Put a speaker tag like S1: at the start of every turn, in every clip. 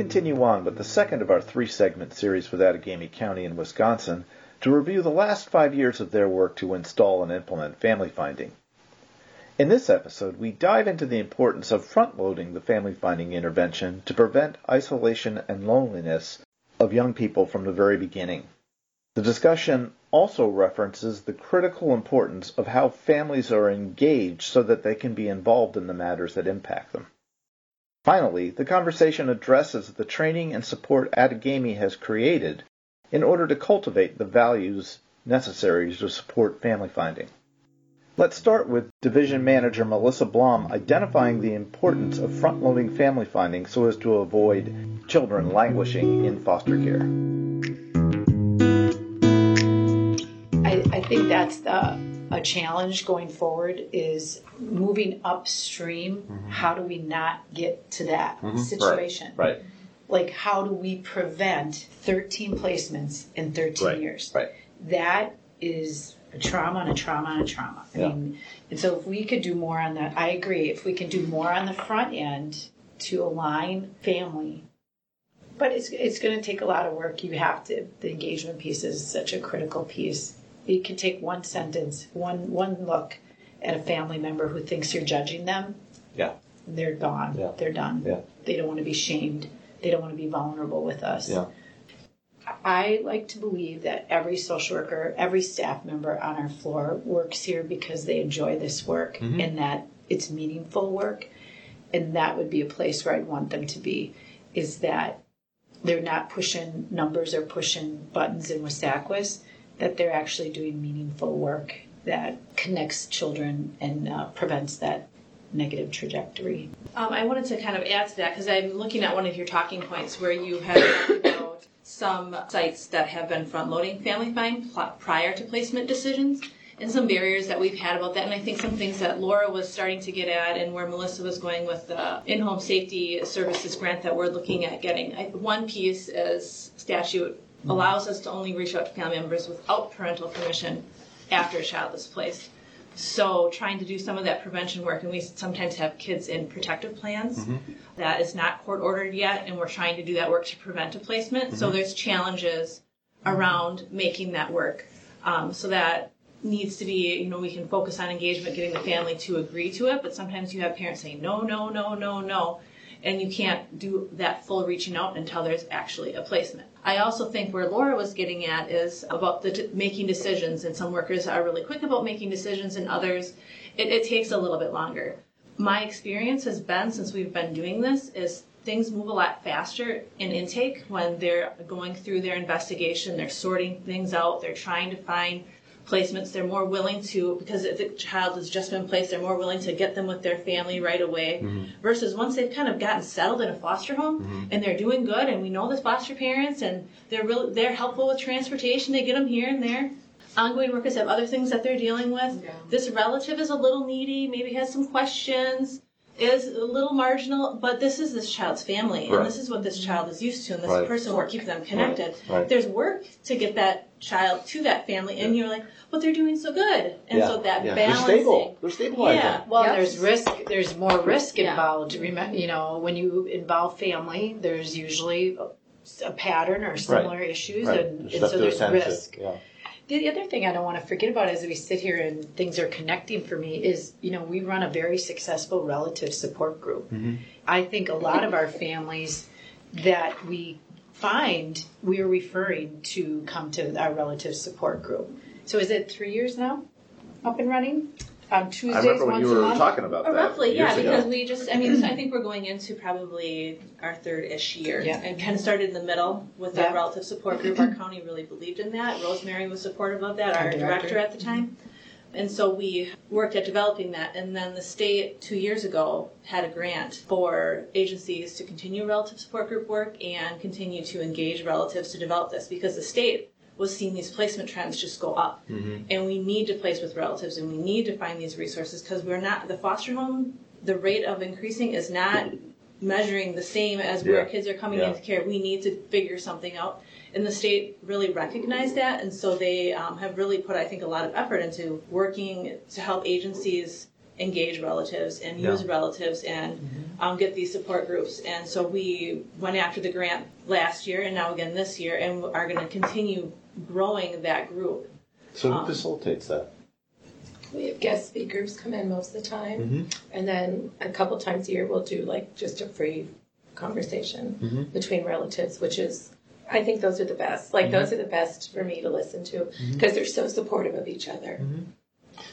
S1: continue on with the second of our three segment series with Outagamie County in Wisconsin to review the last five years of their work to install and implement family finding. In this episode, we dive into the importance of front loading the family finding intervention to prevent isolation and loneliness of young people from the very beginning. The discussion also references the critical importance of how families are engaged so that they can be involved in the matters that impact them. Finally, the conversation addresses the training and support Outagamie has created in order to cultivate the values necessary to support family finding. Let's start with Division Manager Melissa Blom identifying the importance of front loading family finding so as to avoid children languishing in foster care.
S2: I, I think that's the a challenge going forward is moving upstream. Mm-hmm. How do we not get to that mm-hmm. situation?
S1: Right. right.
S2: Like, how do we prevent 13 placements in 13
S1: right.
S2: years?
S1: Right.
S2: That is a trauma and a trauma and a trauma. I yeah. mean, and so if we could do more on that, I agree. If we can do more on the front end to align family, but it's it's going to take a lot of work. You have to. The engagement piece is such a critical piece you can take one sentence, one one look at a family member who thinks you're judging them.
S1: Yeah.
S2: They're gone.
S1: Yeah.
S2: They're done.
S1: Yeah.
S2: They don't want to be shamed. They don't want to be vulnerable with us.
S1: Yeah.
S2: I like to believe that every social worker, every staff member on our floor works here because they enjoy this work mm-hmm. and that it's meaningful work. And that would be a place where I'd want them to be, is that they're not pushing numbers or pushing buttons in WiSACWIS that they're actually doing meaningful work that connects children and uh, prevents that negative trajectory.
S3: Um, I wanted to kind of add to that because I'm looking at one of your talking points where you have talked about some sites that have been front loading family find prior to placement decisions and some barriers that we've had about that. And I think some things that Laura was starting to get at and where Melissa was going with the in home safety services grant that we're looking at getting. One piece is statute allows us to only reach out to family members without parental permission after a child is placed. So trying to do some of that prevention work, and we sometimes have kids in protective plans mm-hmm. that is not court ordered yet, and we're trying to do that work to prevent a placement. Mm-hmm. So there's challenges around making that work. Um, so that needs to be, you know, we can focus on engagement, getting the family to agree to it, but sometimes you have parents saying no, no, no, no, no, and you can't do that full reaching out until there's actually a placement. I also think where Laura was getting at is about the t- making decisions, and some workers are really quick about making decisions, and others it, it takes a little bit longer. My experience has been since we've been doing this is things move a lot faster in intake when they're going through their investigation, they're sorting things out, they're trying to find placements, they're more willing to, because if the child has just been placed, they're more willing to get them with their family right away. Mm-hmm. Versus once they've kind of gotten settled in a foster home mm-hmm. and they're doing good, and we know the foster parents and they're really they're helpful with transportation. They get them here and there. Ongoing workers have other things that they're dealing with. Yeah. This relative is a little needy, maybe has some questions is a little marginal, but this is this child's family, and this is what this child is used to, and this right. person will keep them connected.
S1: Right.
S3: There's work to get that child to that family, and yeah. you're like, but they're doing so good, and
S1: yeah.
S3: so that
S1: yeah.
S3: balancing.
S1: They're stable. They're stabilizing.
S3: Yeah.
S2: Well, yes. there's risk. There's more risk involved. Remember, you know, when you involve family, there's usually a pattern or similar
S1: right.
S2: issues,
S1: right.
S2: and, and so there's risk.
S1: Yeah.
S2: The other thing I don't want to forget about as we sit here and things are connecting for me is, you know, we run a very successful relative support group. Mm-hmm. I think a lot of our families that we find we're referring to come to our relative support group. So is it three years now up and running? Um, on Tuesdays. I
S1: remember when you were talking about that.
S3: Roughly, yeah,
S1: ago.
S3: because we just, I mean, I think we're going into probably our third ish year.
S2: Yeah.
S3: And kind of started in the middle with yeah. our relative support group. Our county really believed in that. Rosemary was supportive of that, our, our director. director at the time. And so we worked at developing that. And then the state, two years ago, had a grant for agencies to continue relative support group work and continue to engage relatives to develop this because the state was seeing these placement trends just go up. Mm-hmm. And we need to place with relatives and we need to find these resources because we're not, the foster home, the rate of increasing is not measuring the same as where
S1: yeah.
S3: kids are coming
S1: yeah.
S3: into care. We need to figure something out. And the state really recognized that. And so they um, have really put, I think, a lot of effort into working to help agencies engage relatives and
S1: Yeah.
S3: use relatives and um, get these support groups. And so we went after the grant last year and now again this year, and are going to continue growing that group.
S1: So
S3: Um,
S1: who facilitates that?
S4: We have guest speakers come in most of the time,
S1: Mm-hmm.
S4: and then a couple times a year we'll do like just a free conversation
S1: Mm-hmm.
S4: between relatives, which is, I think those are the best. Like those are the best for me to listen to because they're so supportive of each other.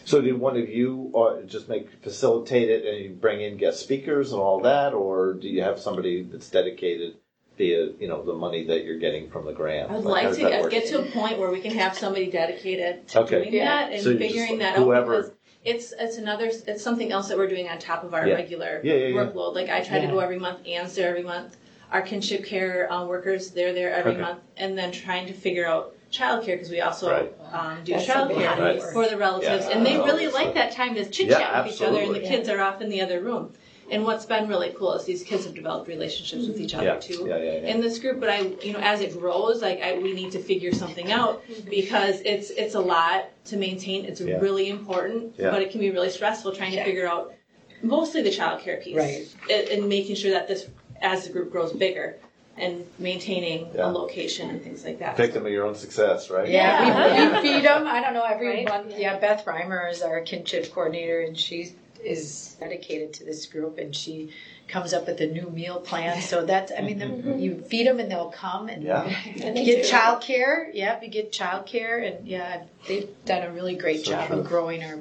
S1: So did one of you uh, just make facilitate it and you bring in guest speakers and all that, or do you have somebody that's dedicated via you know the money that you're getting from the grant?
S3: I'd
S1: how
S3: like to get, to a point where we can have somebody dedicated to
S1: Okay.
S3: doing
S4: Yeah.
S3: that and
S1: So you just
S3: figuring that
S1: whoever-
S3: out because it's it's another it's something else that we're doing on top of our
S1: Yeah.
S3: regular
S1: Yeah, yeah, yeah.
S3: workload. Like I try to
S2: Yeah.
S3: go every month, Ann's there every month. Our kinship care uh, workers they're there every
S1: Okay.
S3: month, and then trying to figure out childcare because we also
S1: Right.
S3: um, do
S4: That's a big
S3: childcare
S1: Right.
S3: for the relatives,
S1: Yeah.
S3: and they really like
S1: like-
S3: that time to chit
S1: Yeah,
S3: chat with each other, and the
S1: absolutely.
S3: kids are off in the other room. And what's been really cool is these kids have developed relationships with each other
S1: Yeah.
S3: too
S1: Yeah, yeah, yeah.
S3: in this group. But I, you know, as it grows, like I, we need to figure something out mm-hmm. because it's it's a lot to maintain. It's
S1: Yeah.
S3: really important,
S1: Yeah.
S3: but it can be really stressful trying to figure out mostly the childcare piece,
S2: Right.
S3: and, and making sure that this as the group grows bigger and maintaining
S1: Yeah.
S3: a location and things like that.
S1: Victim of your own success, right?
S2: Yeah,
S3: Yeah.
S2: we, we feed them. I don't know every
S3: Right?
S2: month. Yeah, Beth Reimer is our kinship coordinator, and she is dedicated to this group, and she comes up with a new meal plan. So that's, I mean, the, mm-hmm. you feed them, and they'll come and
S1: Yeah.
S4: And they
S2: get
S4: do.
S2: child care. Yeah, we get child care, and yeah, they've done a really great
S1: So
S2: job
S1: true.
S2: of growing our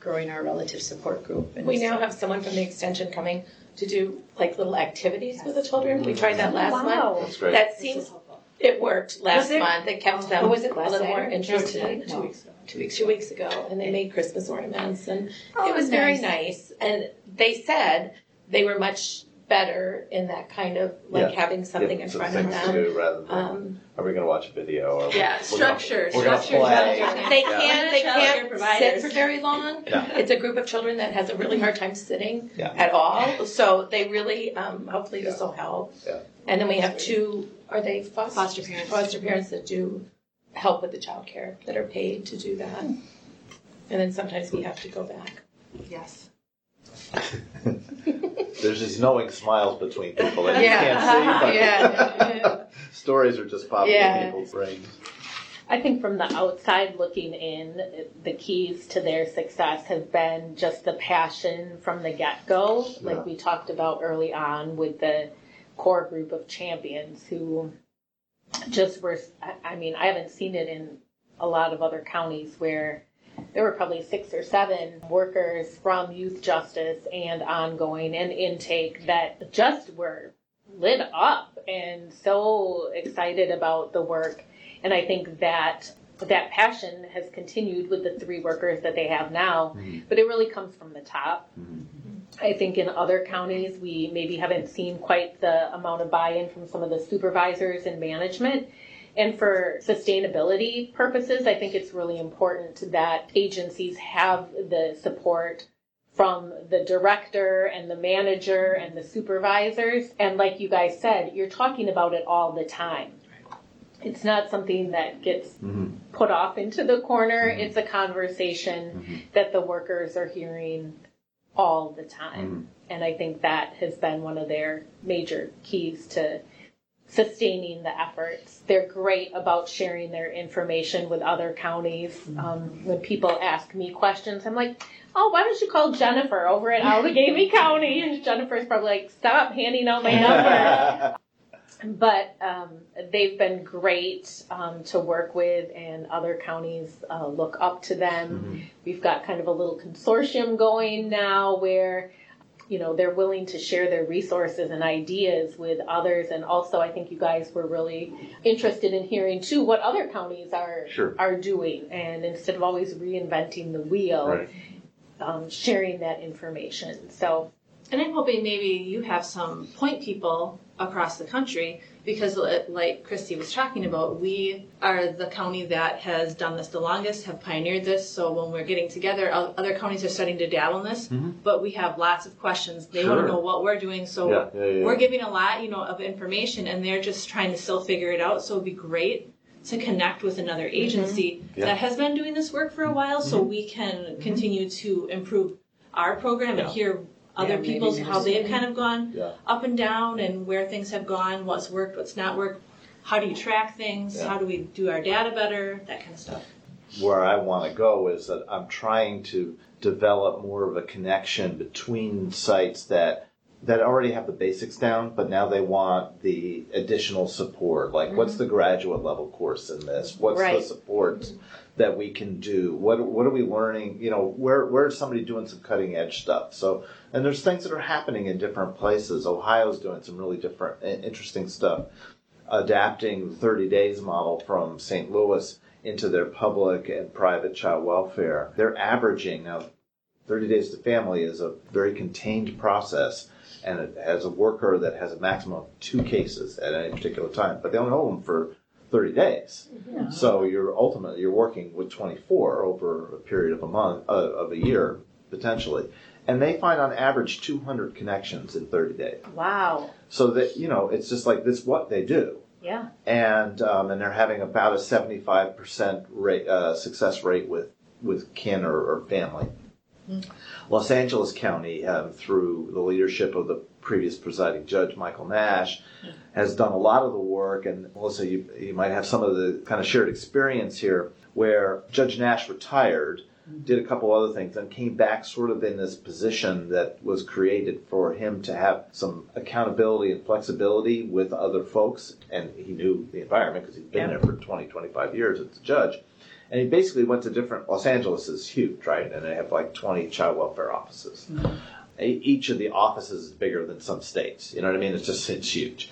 S2: growing our relative support group. And
S4: We
S2: so-
S4: now have someone from the extension coming to do like little activities with the children. We tried that mm-hmm. last month.
S1: That's great.
S4: That seems
S3: is helpful.
S4: It worked last month. It kept them
S2: was it
S4: a
S2: last
S4: little more
S2: Saturday?
S4: interested.
S3: Two weeks ago.
S4: two weeks two weeks ago, and they made Christmas ornaments, and
S2: Oh,
S4: it was very
S2: nice.
S4: And they said they were much better in that kind of like
S1: Yeah.
S4: having something in front of
S1: things to
S4: them.
S1: do rather than
S4: Um,
S1: are we going to watch a video or
S3: Yeah,
S1: we're
S3: structure,
S1: Gonna, we're going to
S3: structure,
S1: play.
S3: structure.
S4: they
S1: Yeah.
S4: can't they
S3: Child
S4: can't sit
S3: providers.
S4: for very long.
S1: Yeah.
S4: It's a group of children that has a really hard time sitting
S1: Yeah.
S4: at all. So they really um, hopefully this will help.
S1: Yeah.
S4: And then we have two are they foster,
S3: Foster parents.
S4: foster parents that do help with the child care that are paid to do that. And then sometimes we have to go back.
S3: Yes.
S1: There's these knowing smiles between people that
S2: Yeah.
S1: you can't see, but
S2: Yeah.
S1: stories are just popping
S2: Yeah.
S1: in people's brains.
S5: I think from the outside looking in, the keys to their success have been just the passion from the get go,
S1: Yeah.
S5: like we talked about early on with the core group of champions who just were. I- I mean, I haven't seen it in a lot of other counties where there were probably six or seven workers from youth justice and ongoing and intake that just were lit up and so excited about the work. And I think that that passion has continued with the three workers that they have now, mm-hmm. but it really comes from the top. Mm-hmm. I think in other counties, we maybe haven't seen quite the amount of buy in from some of the supervisors and management. And for sustainability purposes, I think it's really important that agencies have the support from the director and the manager and the supervisors. And like you guys said, you're talking about it all the time. It's not something that gets mm-hmm. put off into the corner. Mm-hmm. It's a conversation mm-hmm. that the workers are hearing all the time. And I think that has been one of their major keys to sustaining the efforts. They're great about sharing their information with other counties. Um, when people ask me questions, I'm like, oh, why don't you call Jennifer over at Outagamie County? And Jennifer's probably like, stop handing out my number. But um, they've been great um, to work with, and other counties uh, look up to them. We've got kind of a little consortium going now where you know they're willing to share their resources and ideas with others and also i think you guys were really interested in hearing too what other counties are
S1: Sure.
S5: are doing and instead of always reinventing the wheel
S1: Right.
S5: um, sharing that information so
S3: And I'm hoping maybe you have some point people across the country because, like Christy was talking about, we are the county that has done this the longest, have pioneered this. So when we're getting together, o- other counties are starting to dabble in this, mm-hmm. but we have lots of questions. They want to know what we're doing. So
S1: Yeah, yeah, yeah.
S3: we're giving a lot, you know, of information, and they're just trying to still figure it out. So it'd be great to connect with another mm-hmm. agency
S1: Yeah.
S3: that has been doing this work for a while, so mm-hmm. we can continue to improve our program and hear other
S2: maybe
S3: people's how they've kind of gone
S1: Yeah.
S3: up and down and where things have gone, what's worked, what's not worked. How do you track things?
S1: Yeah.
S3: How do we do our data better? That kind of stuff.
S1: where I want to go is that I'm trying to develop more of a connection between sites that that already have the basics down, but now they want the additional support. Like, what's mm-hmm. the graduate level course in this? What's the support that we can do? What what are we learning? You know, where where's somebody doing some cutting edge stuff? So, and there's things that are happening in different places. Ohio's doing some really different, interesting stuff adapting the 30 days model from St. Louis into their public and private child welfare. They're averaging now 30 days to family is a very contained process and it has a worker that has a maximum of two cases at any particular time, but they only hold them for 30 days. So you're ultimately you're working with 24 over a period of a month uh, of a year potentially. And they find on average 200 connections in 30 days.
S5: Wow.
S1: So that you know, it's just like this what they do
S5: Yeah.
S1: and um, and they're having about a seventy five percent rate uh, success rate with with kin or, or family. Los Angeles County, um, through the leadership of the previous presiding judge Michael Nash, has done a lot of the work. And Melissa, you you might have some of the kind of shared experience here, where Judge Nash retired. Did a couple other things and came back sort of in this position that was created for him to have some accountability and flexibility with other folks. And he knew the environment because he'd been
S5: Yeah.
S1: there for 20, 25 years as a judge. And he basically went to different, Los Angeles is huge, right? And they have like 20 child welfare offices. Mm-hmm. E- Each of the offices is bigger than some states. You know what I mean? It's just, it's huge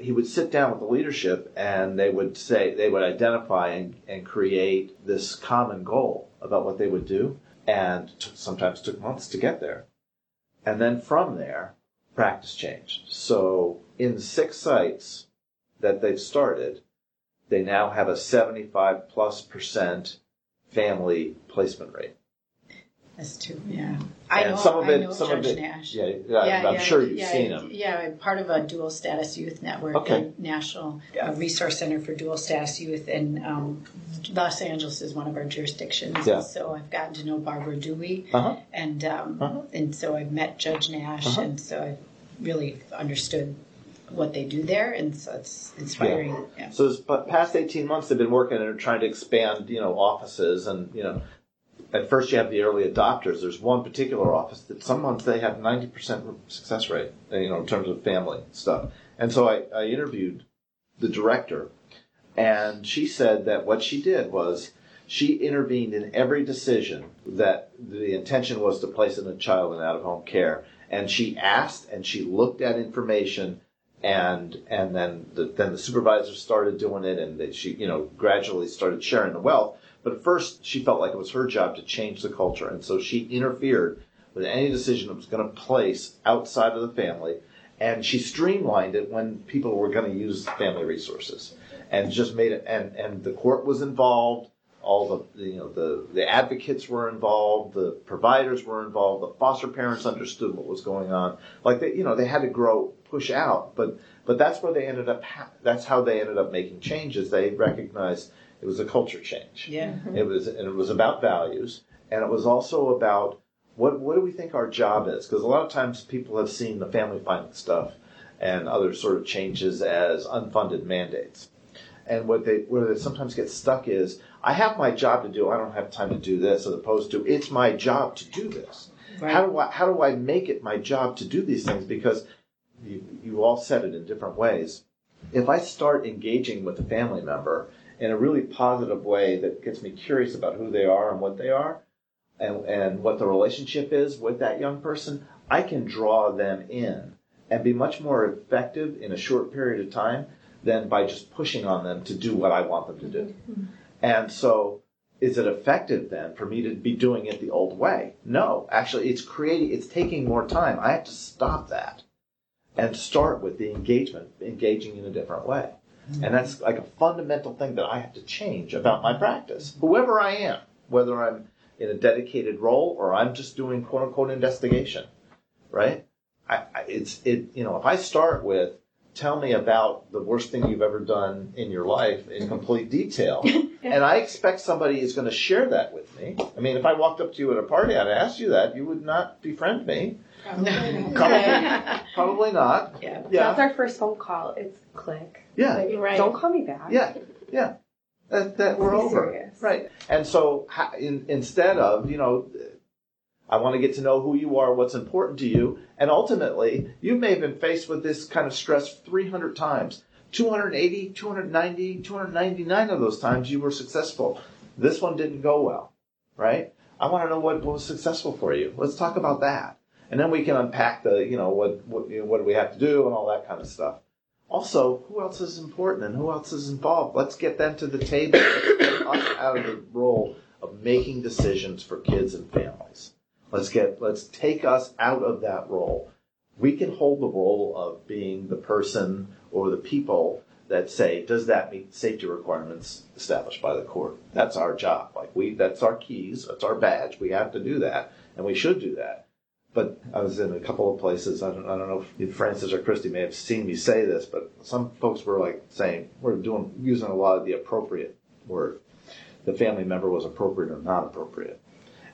S1: he would sit down with the leadership and they would say they would identify and, and create this common goal about what they would do. And t- sometimes took months to get there. And then from there practice changed. So in six sites that they've started they now have a 75 plus percent family placement rate
S2: That's true. Yeah, I
S1: and
S2: know.
S1: some of
S2: I
S1: it
S2: know
S1: some
S2: Judge
S1: of it
S2: Nash.
S1: yeah, yeah, i'm sure you've
S2: yeah,
S1: seen him
S2: Yeah, I'm part of a dual status youth network,
S1: Okay.
S2: the National
S1: Yeah.
S2: uh, Resource Center for Dual Status Youth, and um, Los Angeles is one of our jurisdictions.
S1: Yeah.
S2: So I've gotten to know Barbara Dewey,
S1: uh-huh
S2: and um,
S1: Uh-huh.
S2: and so I've met Judge Nash,
S1: Uh-huh.
S2: and so I've really understood what they do there, and so it's inspiring. Yeah.
S1: So this but past eighteen months, they've been working and trying to expand, you know, offices and you know. At first, you have the early adopters. There's one particular office that some months they have ninety percent success rate, uh, you know, in terms of family stuff. And so I, I interviewed the director, and she said that what she did was she intervened in every decision that the intention was to place in a child in out of home care, and she asked and she looked at information and and then the, then the supervisors started doing it, and that she you know gradually started sharing the wealth. But first, she felt like it was her job to change the culture, and so she interfered with any decision that was going to place outside of the family, and she streamlined it when people were going to use family resources, and just made it. And and the court was involved. All the you know the the advocates were involved, the providers were involved, the foster parents understood what was going on. Like they you know they had to grow push out, but but that's where they ended up. Ha- that's how they ended up making changes. They recognized it was a culture change.
S2: Yeah. Mm-hmm.
S1: It was and it was about values, and it was also about what what do we think our job is? Because a lot of times people have seen the family finding stuff and other sort of changes as unfunded mandates. And what they where they sometimes get stuck is I have my job to do. I don't have time to do this, as opposed to it's my job to do this.
S2: Right.
S1: How do I how do I make it my job to do these things? Because you, you all said it in different ways. If I start engaging with a family member in a really positive way that gets me curious about who they are and what they are, and, and what the relationship is with that young person, I can draw them in and be much more effective in a short period of time than by just pushing on them to do what I want them to do. Mm-hmm. And so, is it effective then for me to be doing it the old way? No, actually, it's creating, it's taking more time. I have to stop that and start with the engagement, engaging in a different way. And that's like a fundamental thing that I have to change about my practice, whoever I am, whether I'm in a dedicated role or I'm just doing quote unquote investigation, right? I, I, it's it you know if I start with tell me about the worst thing you've ever done in your life in complete detail, and I expect somebody is going to share that with me. I mean, if I walked up to you at a party and I asked you that, you would not befriend me. Probably, probably not.
S2: Yeah.
S1: Yeah.
S6: That's our first phone call. It's click.
S1: Yeah.
S6: Like,
S2: Right.
S6: Don't call me back.
S1: Yeah. Yeah. That, that we're over.
S6: serious.
S1: Right. And so ha- in, instead of, you know, I want to get to know who you are, what's important to you, and ultimately, you may have been faced with this kind of stress 300 times. 280, 290, 299 of those times you were successful. This one didn't go well, right? I want to know what, was successful for you. Let's talk about that. And then we can unpack the, you know, what, what, you know, what do we have to do and all that kind of stuff. Also, who else is important and who else is involved? Let's get them to the table. Let's get us out of the role of making decisions for kids and families. Let's get let's take us out of that role. We can hold the role of being the person or the people that say, does that meet safety requirements established by the court? That's our job. Like we that's our keys, that's our badge. We have to do that, and we should do that. But I was in a couple of places. I don't, I don't know if Francis or Christy may have seen me say this, but some folks were like saying we're doing using a lot of the appropriate word. The family member was appropriate or not appropriate.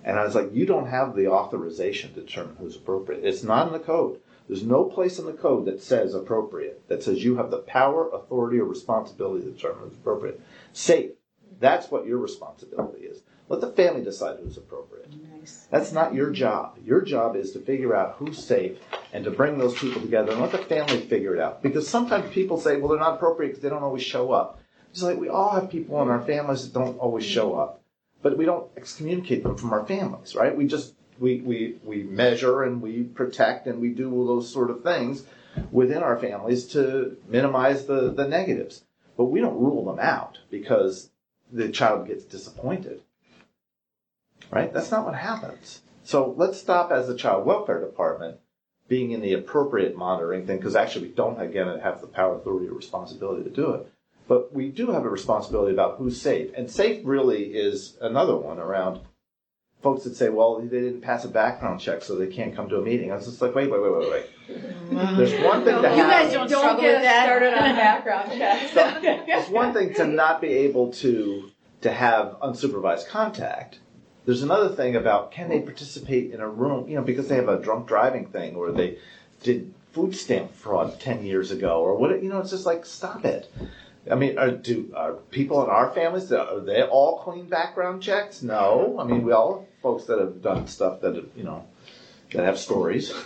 S1: And I was like, you don't have the authorization to determine who's appropriate. It's not in the code. There's no place in the code that says appropriate, that says you have the power, authority, or responsibility to determine who's appropriate. Safe. That's what your responsibility is. Let the family decide who's appropriate.
S2: Nice.
S1: That's not your job. Your job is to figure out who's safe and to bring those people together and let the family figure it out. Because sometimes people say, well, they're not appropriate because they don't always show up. It's like we all have people in our families that don't always show up, but we don't excommunicate them from our families, right? We just we we we measure and we protect and we do all those sort of things within our families to minimize the the negatives. But we don't rule them out because the child gets disappointed. Right? That's not what happens. So let's stop as the child welfare department being in the appropriate monitoring thing, because actually we don't again have the power, authority, or responsibility to do it. But we do have a responsibility about who's safe. And safe really is another one around folks that say, well, they didn't pass a background check, so they can't come to a meeting. I was just like, wait, wait, wait, wait, wait. There's mm. one thing to
S2: You guys don't,
S6: Don't get
S2: that.
S6: started on background checks.
S1: It's one thing to not be able to to have unsupervised contact. There's another thing about can they participate in a room, you know, because they have a drunk driving thing or they did food stamp fraud 10 years ago or what, you know, it's just like, stop it. I mean, are, do are people in our families, uh, are they all clean background checks? No. I mean, we all have folks that have done stuff that, have, you know, that have stories.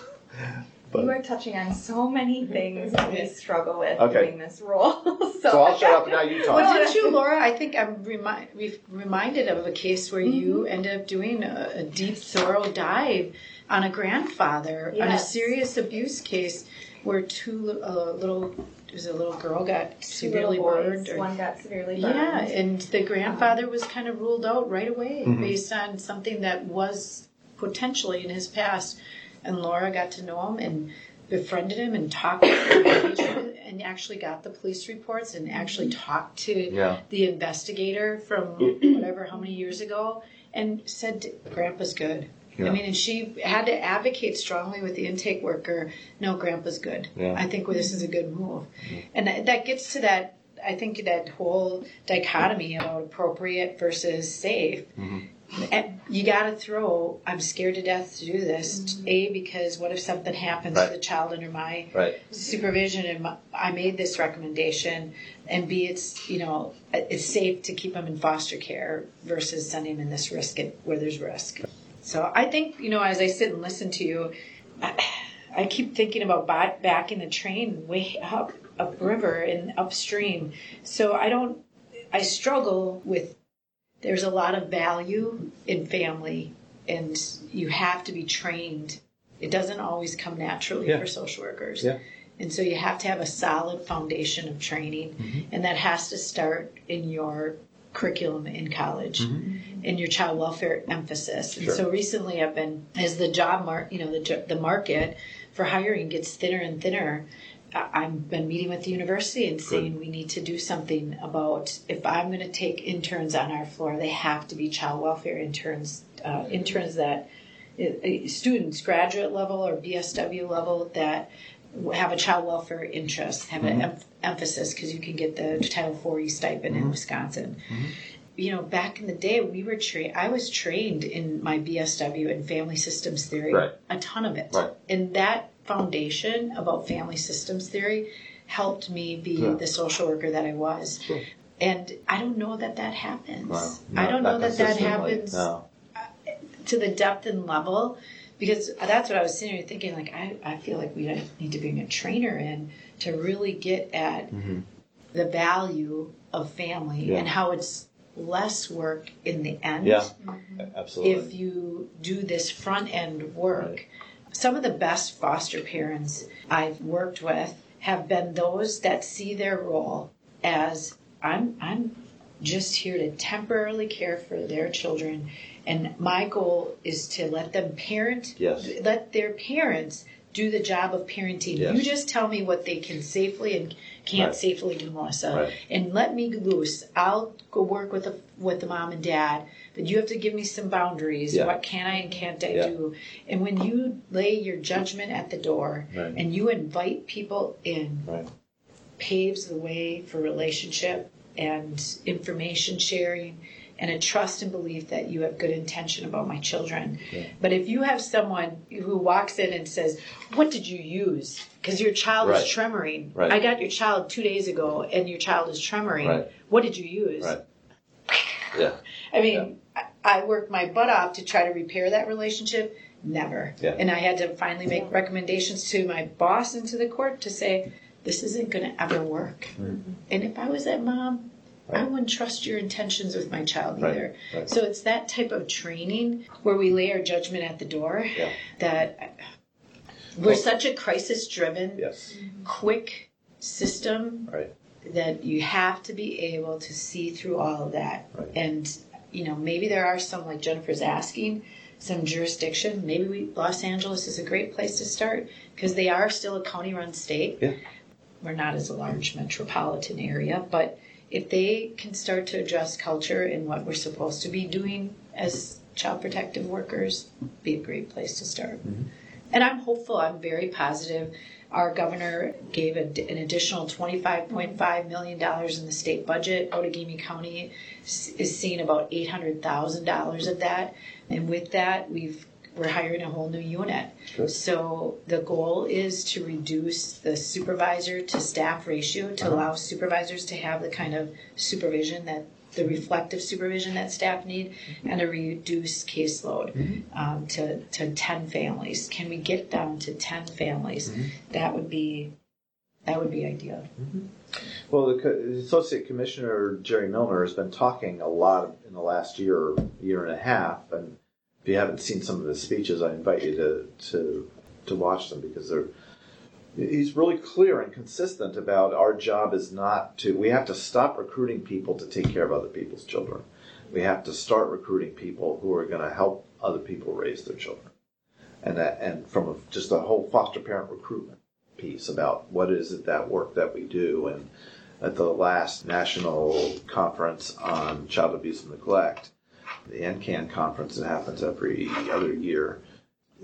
S1: But-
S7: you are touching on so many things that we struggle with
S1: Okay.
S7: doing this role. so,
S1: So I'll shut up now you talk.
S2: Well, didn't you, Laura? I think I'm remi- re- reminded of a case where you mm-hmm. ended up doing a, a deep, thorough dive on a grandfather on a serious abuse case where two li- uh, little, was a little girl got
S7: Two
S2: severely
S7: boys,
S2: burned. Or,
S7: one got severely burned.
S2: yeah, and the grandfather was kind of ruled out right away
S1: Mhm.
S2: based on something that was potentially in his past. And Laura got to know him and befriended him and talked with him and actually got the police reports and actually talked to
S1: Yeah.
S2: the investigator from whatever how many years ago and said grandpa's good
S1: Yeah.
S2: i mean and she had to advocate strongly with the intake worker no grandpa's good
S1: Yeah.
S2: i think this is a good move mm-hmm. and that, that gets to that i think that whole dichotomy about appropriate versus safe mm-hmm. and you got to throw i'm scared to death to do this mm-hmm. a because what if something happens
S1: Right.
S2: to the child under my
S1: Right.
S2: supervision and my- I made this recommendation and B it's you know it's safe to keep them in foster care versus sending them in this risk where there's risk. So I think you know as I sit and listen to you I, I keep thinking about ba- backing the train way up upriver and upstream. So I don't I struggle with there's a lot of value in family and you have to be trained. It doesn't always come naturally
S1: Yeah.
S2: for social workers.
S1: Yeah.
S2: And so you have to have a solid foundation of training,
S1: Mm-hmm.
S2: and that has to start in your curriculum in college, in your child welfare emphasis. And
S1: Mm-hmm. Sure.
S2: so recently, I've been as the job mar- you know, the the market for hiring gets thinner and thinner. I've been meeting with the university and saying we need to do something about if I'm going to take interns on our floor, they have to be child welfare interns, uh, interns that uh, students, graduate level or BSW level that have a child welfare interest, have an mm-hmm. em- emphasis because you can get the Title IV stipend in mm-hmm. Wisconsin. Mm-hmm. you know, back in the day, we were trained. I was trained in my BSW in family systems theory,
S1: Right.
S2: a ton of it,
S1: Right.
S2: and that foundation about family systems theory helped me be
S1: Yeah.
S2: the social worker that I was.
S1: Sure.
S2: And I don't know that that happens.
S1: Wow.
S2: I don't know that that happens
S1: No.
S2: Uh, to the depth and level because that's what I was sitting here thinking. Like, I, I feel like we need to bring a trainer in to really get at the value of family
S1: Mm-hmm. Yeah.
S2: and how it's less work in the end
S1: Yeah. Absolutely.
S2: if you do this front end work. Some of the best foster parents I've worked with have been those that see their role as I'm I'm just here to temporarily care for their children and my goal is to let them parent
S1: Yes.
S2: let their parents do the job of parenting.
S1: Yes.
S2: You just tell me what they can safely and can't
S1: Right.
S2: safely do, Melissa,
S1: Right.
S2: and let me loose. I'll go work with the with the mom and dad, but you have to give me some boundaries.
S1: Yeah.
S2: What can I and can't I
S1: Yeah.
S2: do? And when you lay your judgment at the door
S1: Right.
S2: and you invite people in, paves the way for relationship and information sharing and a trust and belief that you have good intention about my children. But if you have someone who walks in and says, What did you use? Because your child
S1: Right.
S2: is tremoring.
S1: Right.
S2: I got your child two days ago and your child is tremoring.
S1: Right.
S2: What did you use?
S1: Right. Yeah.
S2: I mean, I, I worked my butt off to try to repair that relationship. Never.
S1: Yeah.
S2: And I had to finally make recommendations to my boss and to the court to say, this isn't going to ever work. Mm-hmm. And if I was that mom, I
S1: Mm-hmm.
S2: Wouldn't trust your intentions with my child
S1: Right,
S2: either.
S1: right.
S2: So it's that type of training where we lay our judgment at the door
S1: Yeah.
S2: that we're
S1: Well-
S2: such a crisis driven,
S1: Yes.
S2: quick system
S1: Right.
S2: that you have to be able to see through all of that.
S1: Right.
S2: And you know, maybe there are some like Jennifer's asking, some jurisdiction. Maybe we, Los Angeles is a great place to start because they are still a county-run state.
S1: Yeah.
S2: We're not as a large metropolitan area, but if they can start to address culture and what we're supposed to be doing as child protective workers, be a great place to start. Mm-hmm. And I'm hopeful. I'm very positive. Our governor gave a, an additional $25.5 million in the state budget. Outagamie County is seeing about $800,000 of that. And with that, we've we're hiring a whole new unit. So the goal is to reduce the supervisor to staff ratio to uh-huh. allow supervisors to have the kind of supervision that the reflective supervision that staff need mm-hmm. and a reduced caseload mm-hmm. um, to, to 10 families. Can we get down to 10 families? Mm-hmm. That would be that would be ideal.
S1: Well, the, co- the Associate Commissioner Jerry Milner has been talking a lot in the last year, year and a half, and if you haven't seen some of his speeches, I invite you to to to watch them because they're. He's really clear and consistent about our job is not to. We have to stop recruiting people to take care of other people's children. We have to start recruiting people who are going to help other people raise their children, and that, and from a, just a whole foster parent recruitment piece about what is it that work that we do and at the last national conference on child abuse and neglect the NCAN conference that happens every other year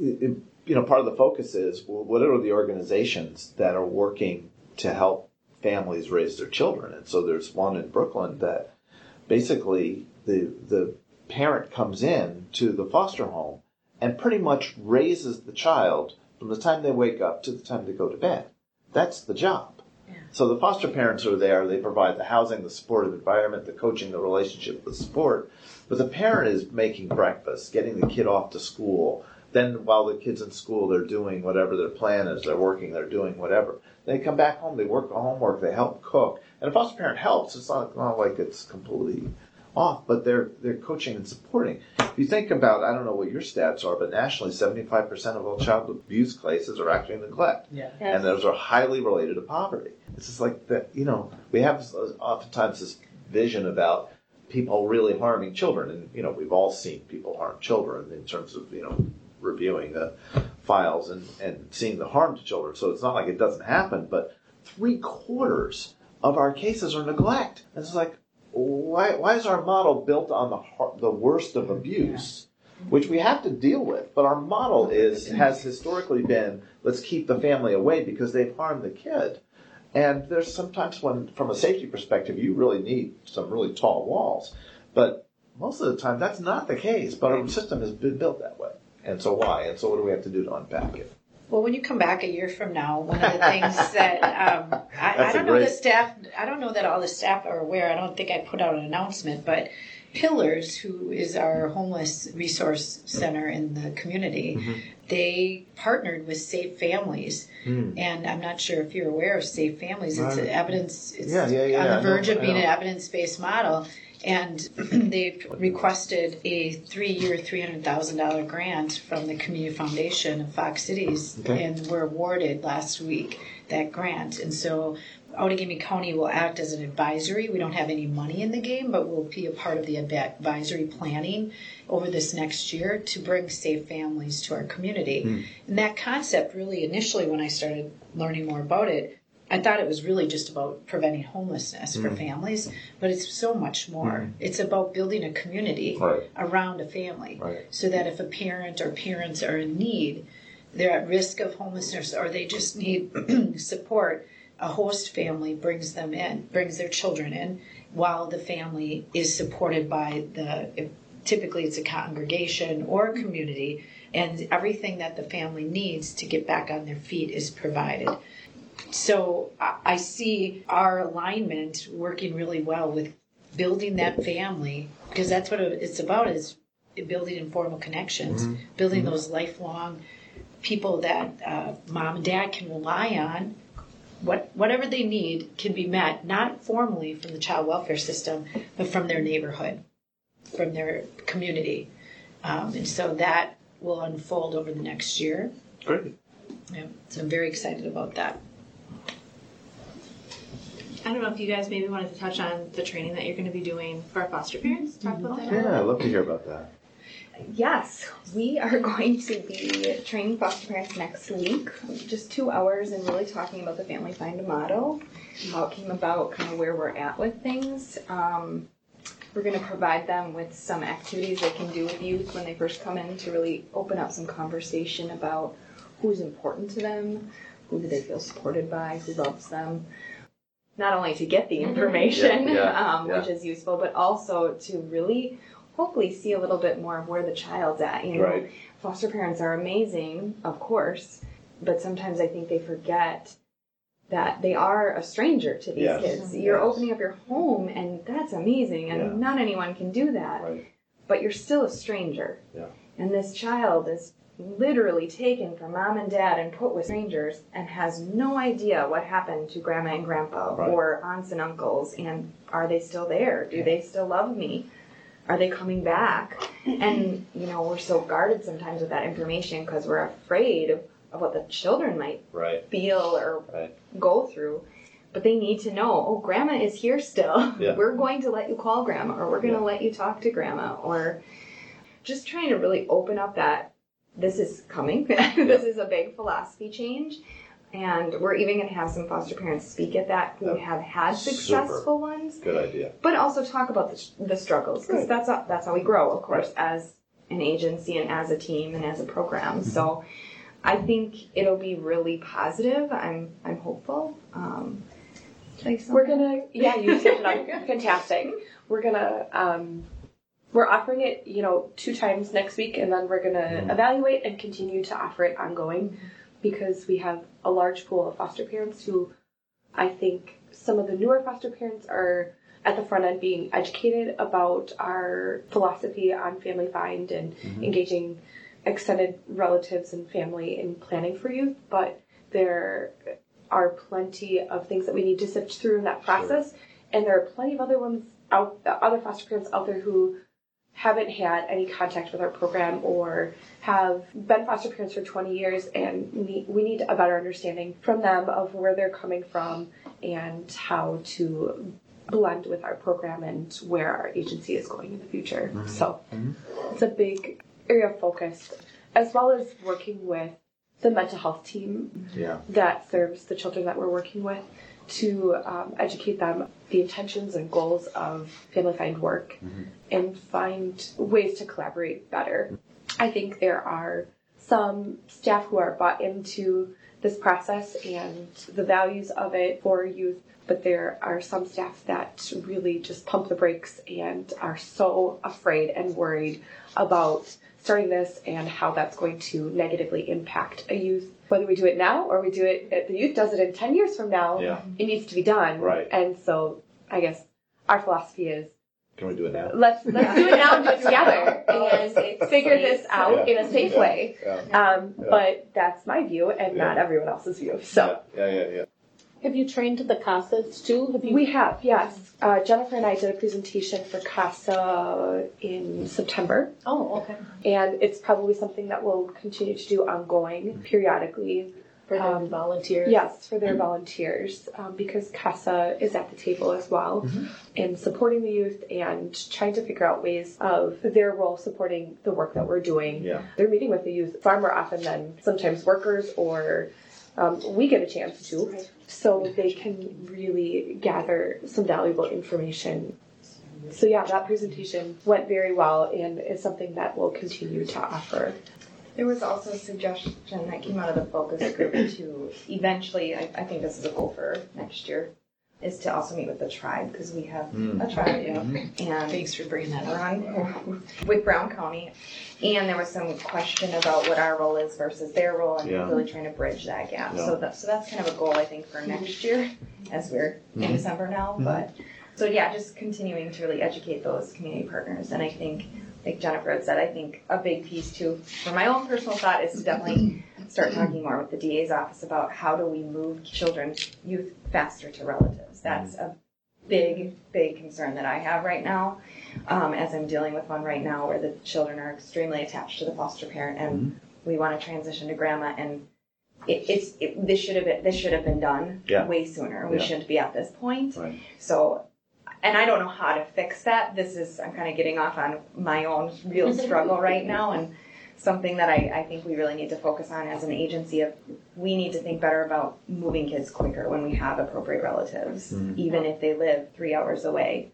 S1: it- you know part of the focus is well, what are the organizations that are working to help families raise their children and so there's one in Brooklyn that basically the the parent comes in to the foster home and pretty much raises the child from the time they wake up to the time they go to bed. That's the job. So the foster parents are there. They provide the housing, the supportive environment, the coaching, the relationship, the support. But the parent is making breakfast, getting the kid off to school. Then while the kid's in school, they're doing whatever their plan is. They're working, they're doing whatever. They come back home, they work the homework, they help cook. And a foster parent helps. It's not, not like it's completely off, but they're they're coaching and supporting. If you think about, I don't know what your stats are, but nationally, 75% of all child abuse cases are actually neglect,
S2: Yeah.
S1: and those are highly related to poverty. It's just like that, you know, we have uh, oftentimes this vision about people really harming children, and you know, we've all seen people harm children in terms of you know reviewing the files and and seeing the harm to children. So it's not like it doesn't happen, but three quarters of our cases are neglect. And it's like, why, why is our model built on the the worst of abuse, which we have to deal with? But our model is has historically been let's keep the family away because they've harmed the kid. And there's sometimes when, from a safety perspective, you really need some really tall walls. But most of the time, that's not the case. But our system has been built that way. And so why? And so what do we have to do to unpack it?
S2: Well, when you come back a year from now, one of the things that um, I, I don't know
S1: great-
S2: the staff. I don't know that all the staff are aware. I don't think I put out an announcement, but Pillars, who is our homeless resource center in the community,
S1: Mm-hmm.
S2: they partnered with Safe Families,
S1: Hmm.
S2: and I'm not sure if you're aware of Safe Families. It's an evidence. It's
S1: Yeah, yeah, yeah,
S2: on the verge of being an evidence-based model. And they've requested a three-year, three hundred thousand dollar grant from the Community Foundation of Fox Cities,
S1: Okay.
S2: and were awarded last week that grant. And so, Outagamie County will act as an advisory. We don't have any money in the game, but we'll be a part of the advisory planning over this next year to bring safe families to our community. Hmm. And that concept really, initially, when I started learning more about it, I thought it was really just about preventing homelessness for hmm. families, but it's so much more. Hmm. It's about building a community
S1: Right.
S2: around a family
S1: Right.
S2: so that if a parent or parents are in need, they're at risk of homelessness or they just need support, a host family brings them in, brings their children in, while the family is supported by the, typically it's a congregation or a community, and everything that the family needs to get back on their feet is provided. So I see our alignment working really well with building that family because that's what it's about is building informal connections, building those lifelong people that uh, mom and dad can rely on. What whatever they need can be met not formally from the child welfare system, but from their neighborhood, from their community, um, and so that will unfold over the next year.
S1: Great.
S2: Yeah, so I'm very excited about that.
S3: I don't know if you guys maybe wanted to touch on the training that you're going to be doing for our foster parents. Talk about that.
S1: Yeah, I'd love to hear about that.
S7: Yes, we are going to be training foster parents next week. Just two hours and really talking about the Family Find model, how it came about, kind of where we're at with things. Um, we're going to provide them with some activities they can do with youth when they first come in to really open up some conversation about who's important to them, who do they feel supported by, who loves them. Not only to get the information,
S1: Yeah, yeah,
S7: um,
S1: yeah.
S7: which is useful, but also to really hopefully see a little bit more of where the child's at. You know,
S1: Right.
S7: foster parents are amazing, of course, but sometimes I think they forget that they are a stranger to these
S1: Yes,
S7: kids. You're
S1: yes.
S7: opening up your home, and that's amazing, and
S1: Yeah.
S7: not anyone can do that.
S1: Right.
S7: But you're still a stranger.
S1: Yeah.
S7: And this child is literally taken from mom and dad and put with strangers and has no idea what happened to grandma and grandpa
S1: Right.
S7: or aunts and uncles and are they still there? Do they still love me? Are they coming back? And you know, we're so guarded sometimes with that information because we're afraid of, of what the children might
S1: Right.
S7: feel or
S1: Right.
S7: go through. But they need to know, oh, grandma is here still.
S1: Yeah.
S7: We're going to let you call grandma or we're going to
S1: Yeah.
S7: let you talk to grandma or just trying to really open up that this is coming. this is a big philosophy change. And we're even going to have some foster parents speak at that who
S1: Yeah.
S7: have had
S1: Super.
S7: successful ones,
S1: Good idea.
S7: but also talk about the, the struggles because
S1: Right.
S7: that's how, that's how we grow, of course, as an agency and as a team and as a program.
S1: Mm-hmm.
S7: So I think it'll be really positive. I'm I'm hopeful. Um,
S6: We're gonna, yeah, you set it up fantastic. We're gonna, um, we're offering it, you know, two times next week, and then we're gonna
S1: Mhm.
S6: evaluate and continue to offer it ongoing because we have a large pool of foster parents who I think some of the newer foster parents are at the front end being educated about our philosophy on family find and mm-hmm. engaging extended relatives and family in planning for youth, but there are plenty of things that we need to sift through in that process, and there are plenty of other ones out, other foster parents out there who haven't had any contact with our program or have been foster parents for 20 years and need, we need a better understanding from them of where they're coming from and how to blend with our program and where our agency is going in the future. Mm-hmm. So mm-hmm. it's a big area of focus, as well as working with the mental health team
S1: Yeah.
S6: that serves the children that we're working with to um, educate them the intentions and goals of family find work and find ways to collaborate better. I think there are some staff who are bought into this process and the values of it for youth. But there are some staff that really just pump the brakes and are so afraid and worried about starting this and how that's going to negatively impact a youth. Whether we do it now or we do it, the youth does it in 10 years from now,
S1: Yeah.
S6: it needs to be done.
S1: Right.
S6: And so I guess our philosophy is
S1: Can we do it now?
S6: let's let's do it now and do it together and figure this out
S1: Yeah.
S6: in a safe
S1: Yeah.
S6: way.
S1: Yeah.
S6: Um,
S1: Yeah.
S6: But that's my view and not everyone else's view. So
S1: Yeah, yeah, yeah.
S5: Have you trained the CASAs too? Have you?
S6: we have, yes. Uh, Jennifer and I did a presentation for CASA in September,
S5: oh, okay.
S6: and it's probably something that we'll continue to do ongoing, periodically.
S5: For their
S6: Um,
S5: volunteers.
S6: Yes, for their volunteers, um, because CASA is at the table as well in supporting the youth and trying to figure out ways of their role supporting the work that we're doing.
S1: Yeah.
S6: They're meeting with the youth far more often than sometimes workers or um, we get a chance to, so they can really gather some valuable information. So yeah, that presentation went very well and is something that we'll continue to offer.
S7: There was also a suggestion that came out of the focus group to eventually, I, I think this is a goal for next year, is to also meet with the tribe because we have hmm. a tribe. Hmm. And
S2: Thanks for bringing that up.
S7: Brown, with Brown County. And there was some question about what our role is versus their role and
S1: Yeah.
S7: really trying to bridge that gap.
S1: Yeah.
S7: So that, so that's kind of a goal I think for next year as we're in
S1: Mhm.
S7: December now. Mm-hmm. But so yeah, just continuing to really educate those community partners. And I think like Jennifer had said, I think a big piece too for my own personal thought is to definitely start talking more with the DA's office about how do we move children, youth faster to relatives. That's a big, big concern that I have right now um, as I'm dealing with one right now where the children are extremely attached to the foster parent and we want to transition to grandma and it, it's it, this should have been, this should have been done
S1: Yeah.
S7: way sooner. We
S1: Yeah.
S7: shouldn't be at this point.
S1: Right.
S7: So, and I don't know how to fix that. This is I'm kind of getting off on my own real struggle right now and something that I, I think we really need to focus on as an agency of we need to think better about moving kids quicker when we have appropriate relatives,
S1: Mhm.
S7: even if they live three hours away.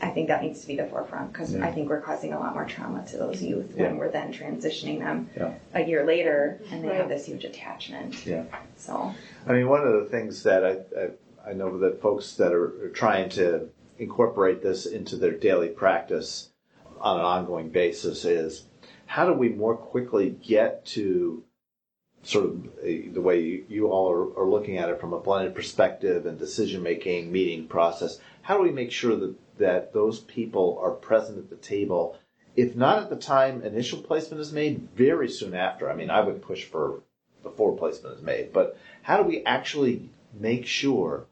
S7: I think that needs to be the forefront because
S1: Yeah.
S7: I think we're causing a lot more trauma to those youth
S1: Yeah.
S7: when we're then transitioning them
S1: Yeah.
S7: a year later and they have this huge attachment.
S1: Yeah.
S7: So
S1: I mean, one of the things that I, I, I know that folks that are, are trying to incorporate this into their daily practice on an ongoing basis is how do we more quickly get to sort of a, the way you, you all are, are looking at it from a blended perspective and decision making meeting process? How do we make sure that, that those people are present at the table? If not at the time initial placement is made, very soon after. I mean, I would push for before placement is made, but how do we actually make sure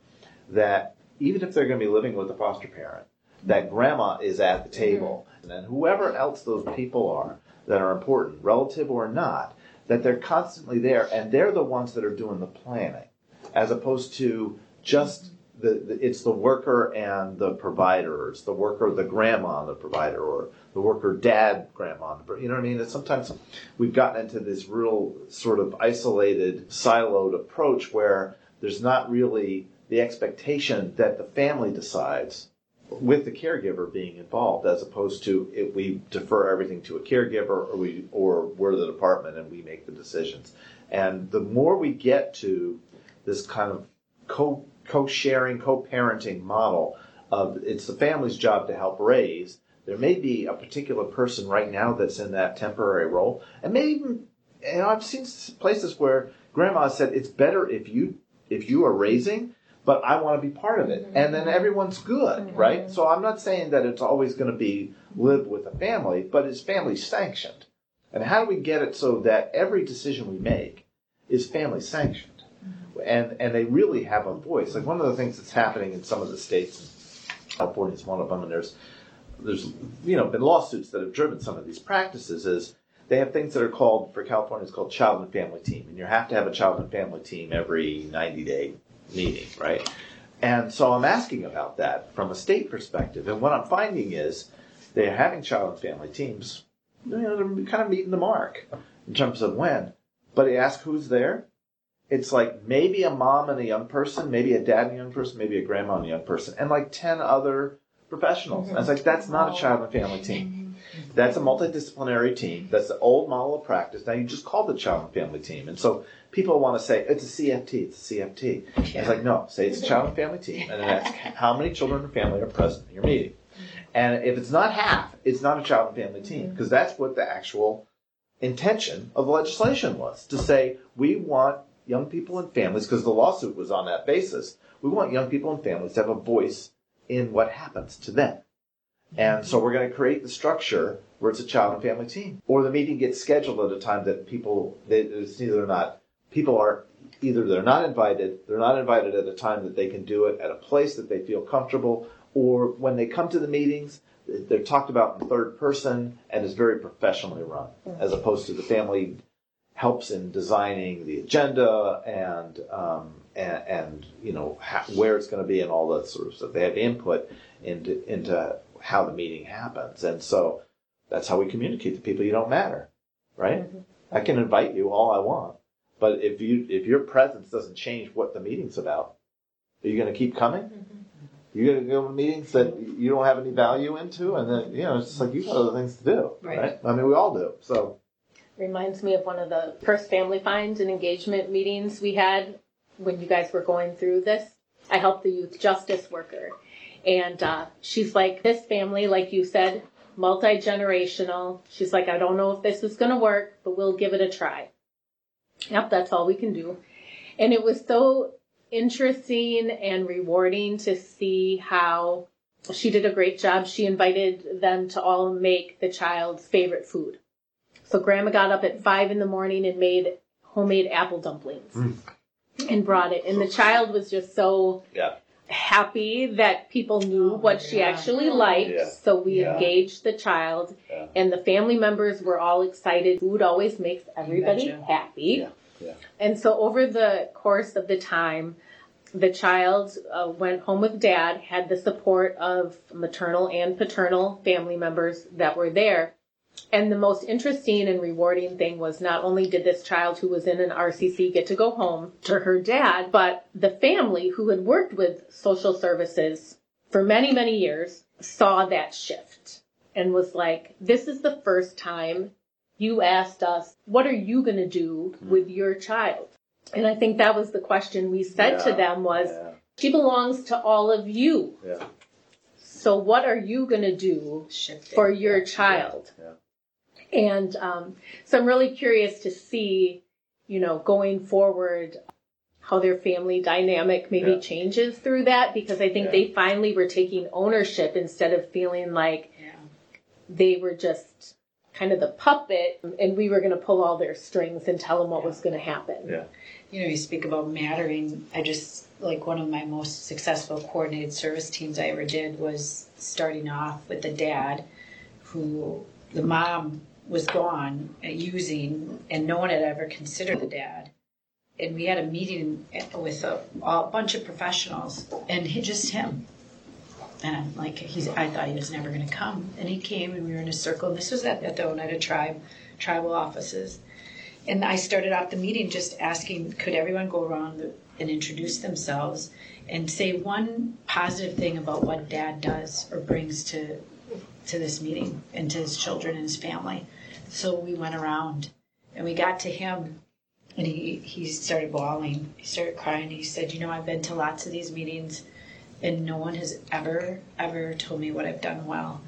S1: that even if they're going to be living with a foster parent, that grandma is at the table, mm-hmm. and then whoever else those people are that are important, relative or not, that they're constantly there, and they're the ones that are doing the planning, as opposed to just the, the it's the worker and the provider, it's the worker, the grandma and the provider, or the worker dad, grandma, you know what I mean? It's sometimes we've gotten into this real sort of isolated, siloed approach where there's not really the expectation that the family decides with the caregiver being involved, as opposed to if we defer everything to a caregiver or we or we're the department and we make the decisions. And the more we get to this kind of co co-sharing, co-parenting model of it's the family's job to help raise, there may be a particular person right now that's in that temporary role, and maybe even know I've seen places where grandma said it's better if you if you are raising but I want to be part of it. And then mm-hmm. everyone's good, mm-hmm. right? So I'm not saying that it's always going to be live with a family, but it's family sanctioned. And how do we get it so that every decision we make is family sanctioned? Mm-hmm. And and they really have a voice. Like one of the things that's happening in some of the states, California is one of them, and there's there's you know been lawsuits that have driven some of these practices is they have things that are called for California it's called child and family team, and you have to have a child and family team every 90 day meeting, right? And so I'm asking about that from a state perspective, and what I'm finding is they're having child and family teams, you know, they're kind of meeting the mark in terms of when. But you ask who's there, it's like maybe a mom and a young person, maybe a dad and a young person, maybe a grandma and a young person, and like 10 other professionals. And it's like, that's not a child and family team. That's a multidisciplinary team. That's the old model of practice. Now you just call the child and family team. And so people want to say, it's a CFT, it's a CFT. It's like, no, say it's a child and family team. And then that's how many children and family are present in your meeting. And if it's not half, it's not a child and family team. Mm-hmm. Because that's what the actual intention of the legislation was to say, we want young people and families, because the lawsuit was on that basis, we want young people and families to have a voice in what happens to them. And so we're going to create the structure where it's a child and family team. Or the meeting gets scheduled at a time that people, they, it's either not, people are, either they're not invited, they're not invited at a time that they can do it at a place that they feel comfortable, or when they come to the meetings, they're talked about in third person and is very professionally run, as opposed to the family helps in designing the agenda and um, and, and you know how, where it's going to be and all that sort of stuff. They have input into into how the meeting happens, and so that's how we communicate to people. You don't matter, right? I can invite you all I want, but if you if your presence doesn't change what the meeting's about, are you going to keep coming? You're going to go to meetings that you don't have any value into, and then you know it's just like you got other things to do,
S2: Right.
S1: right? I mean, we all do. So
S5: Reminds me of one of the first family finds and engagement meetings we had when you guys were going through this. I helped the youth justice worker. And uh, she's like, this family, like you said, multi generational. She's like, I don't know if this is going to work, but we'll give it a try. Yep, that's all we can do. And it was so interesting and rewarding to see how she did a great job. She invited them to all make the child's favorite food. So grandma got up at five in the morning and made homemade apple dumplings mm. and brought it. And the child was just so
S1: yeah,
S5: happy that people knew
S2: Oh,
S5: what she actually liked.
S1: Yeah.
S5: So we
S1: Yeah.
S5: engaged the child
S1: Yeah.
S5: and the family members were all excited. Food always makes everybody
S2: betcha.
S5: happy.
S1: Yeah. Yeah.
S5: And so over the course of the time, the child uh, went home with dad, had the support of maternal and paternal family members that were there. And the most interesting and rewarding thing was not only did this child who was in an RCC get to go home to her dad, but the family who had worked with social services for many, many years saw that shift and was like, this is the first time you asked us, what are you going to do mm-hmm. with your child? And I think that was the question we said to them was,
S1: yeah,
S5: she belongs to all of you.
S1: yeah,
S5: So what are you going to do
S2: Shifted.
S5: for your child?
S1: yeah.
S5: And um, so I'm really curious to see, you know, going forward, how their family dynamic maybe
S1: Yeah.
S5: changes through that because I think
S1: Yeah.
S5: they finally were taking ownership instead of feeling like they were just kind of the puppet and we were going to pull all their strings and tell them what was going to happen.
S1: Yeah.
S2: You know, you speak about mattering. I just like one of my most successful coordinated service teams I ever did was starting off with the dad, who the mom was gone uh, using, and no one had ever considered the dad. And we had a meeting with a, a bunch of professionals, and he, just him. And I'm like, he's. I thought he was never going to come, and he came, and we were in a circle. This was at, at the Oneida Tribe, tribal offices. And I started off the meeting just asking, could everyone go around and introduce themselves and say one positive thing about what Dad does or brings to to this meeting and to his children and his family. So we went around and we got to him and he, he started bawling. He started crying. He said, You know, I've been to lots of these meetings and no one has ever, ever told me what I've done well.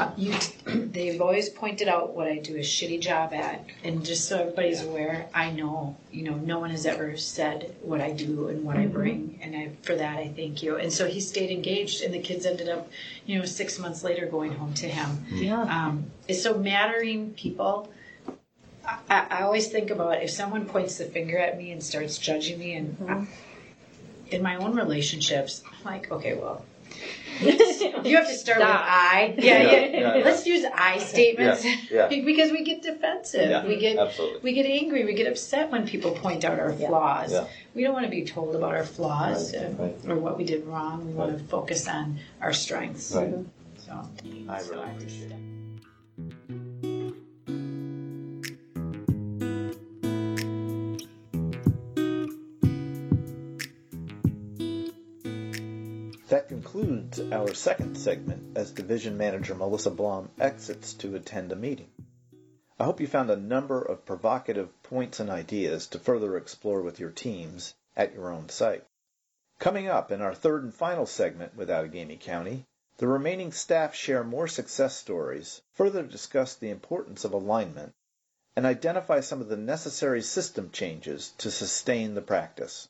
S2: Uh, you, they've always pointed out what I do a shitty job at, and just so everybody's aware, I know, you know, no one has ever said what I do and what I bring, and I, for that I thank you. And so he stayed engaged, and the kids ended up, you know, six months later going home to him.
S5: Yeah.
S2: Um, it's so mattering people. I, I I always think about if someone points the finger at me and starts judging me, and I- in my own relationships, I'm like, okay, well, you have to start with I. Yeah, yeah.
S1: Yeah, yeah.
S2: Let's use I statements
S1: Yeah, yeah.
S2: because we get defensive.
S1: Yeah,
S2: we get
S1: absolutely.
S2: we get angry. We get upset when people point out our flaws.
S1: Yeah.
S2: We don't want to be told about our flaws
S1: Right, right.
S2: or what we did wrong. We want to focus on our strengths.
S1: Right.
S2: So
S1: I really appreciate it. Concludes our second segment as Division Manager Melissa Blom exits to attend a meeting. I hope you found a number of provocative points and ideas to further explore with your teams at your own site. Coming up in our third and final segment with Outagamie County, the remaining staff share more success stories, further discuss the importance of alignment, and identify some of the necessary system changes to sustain the practice.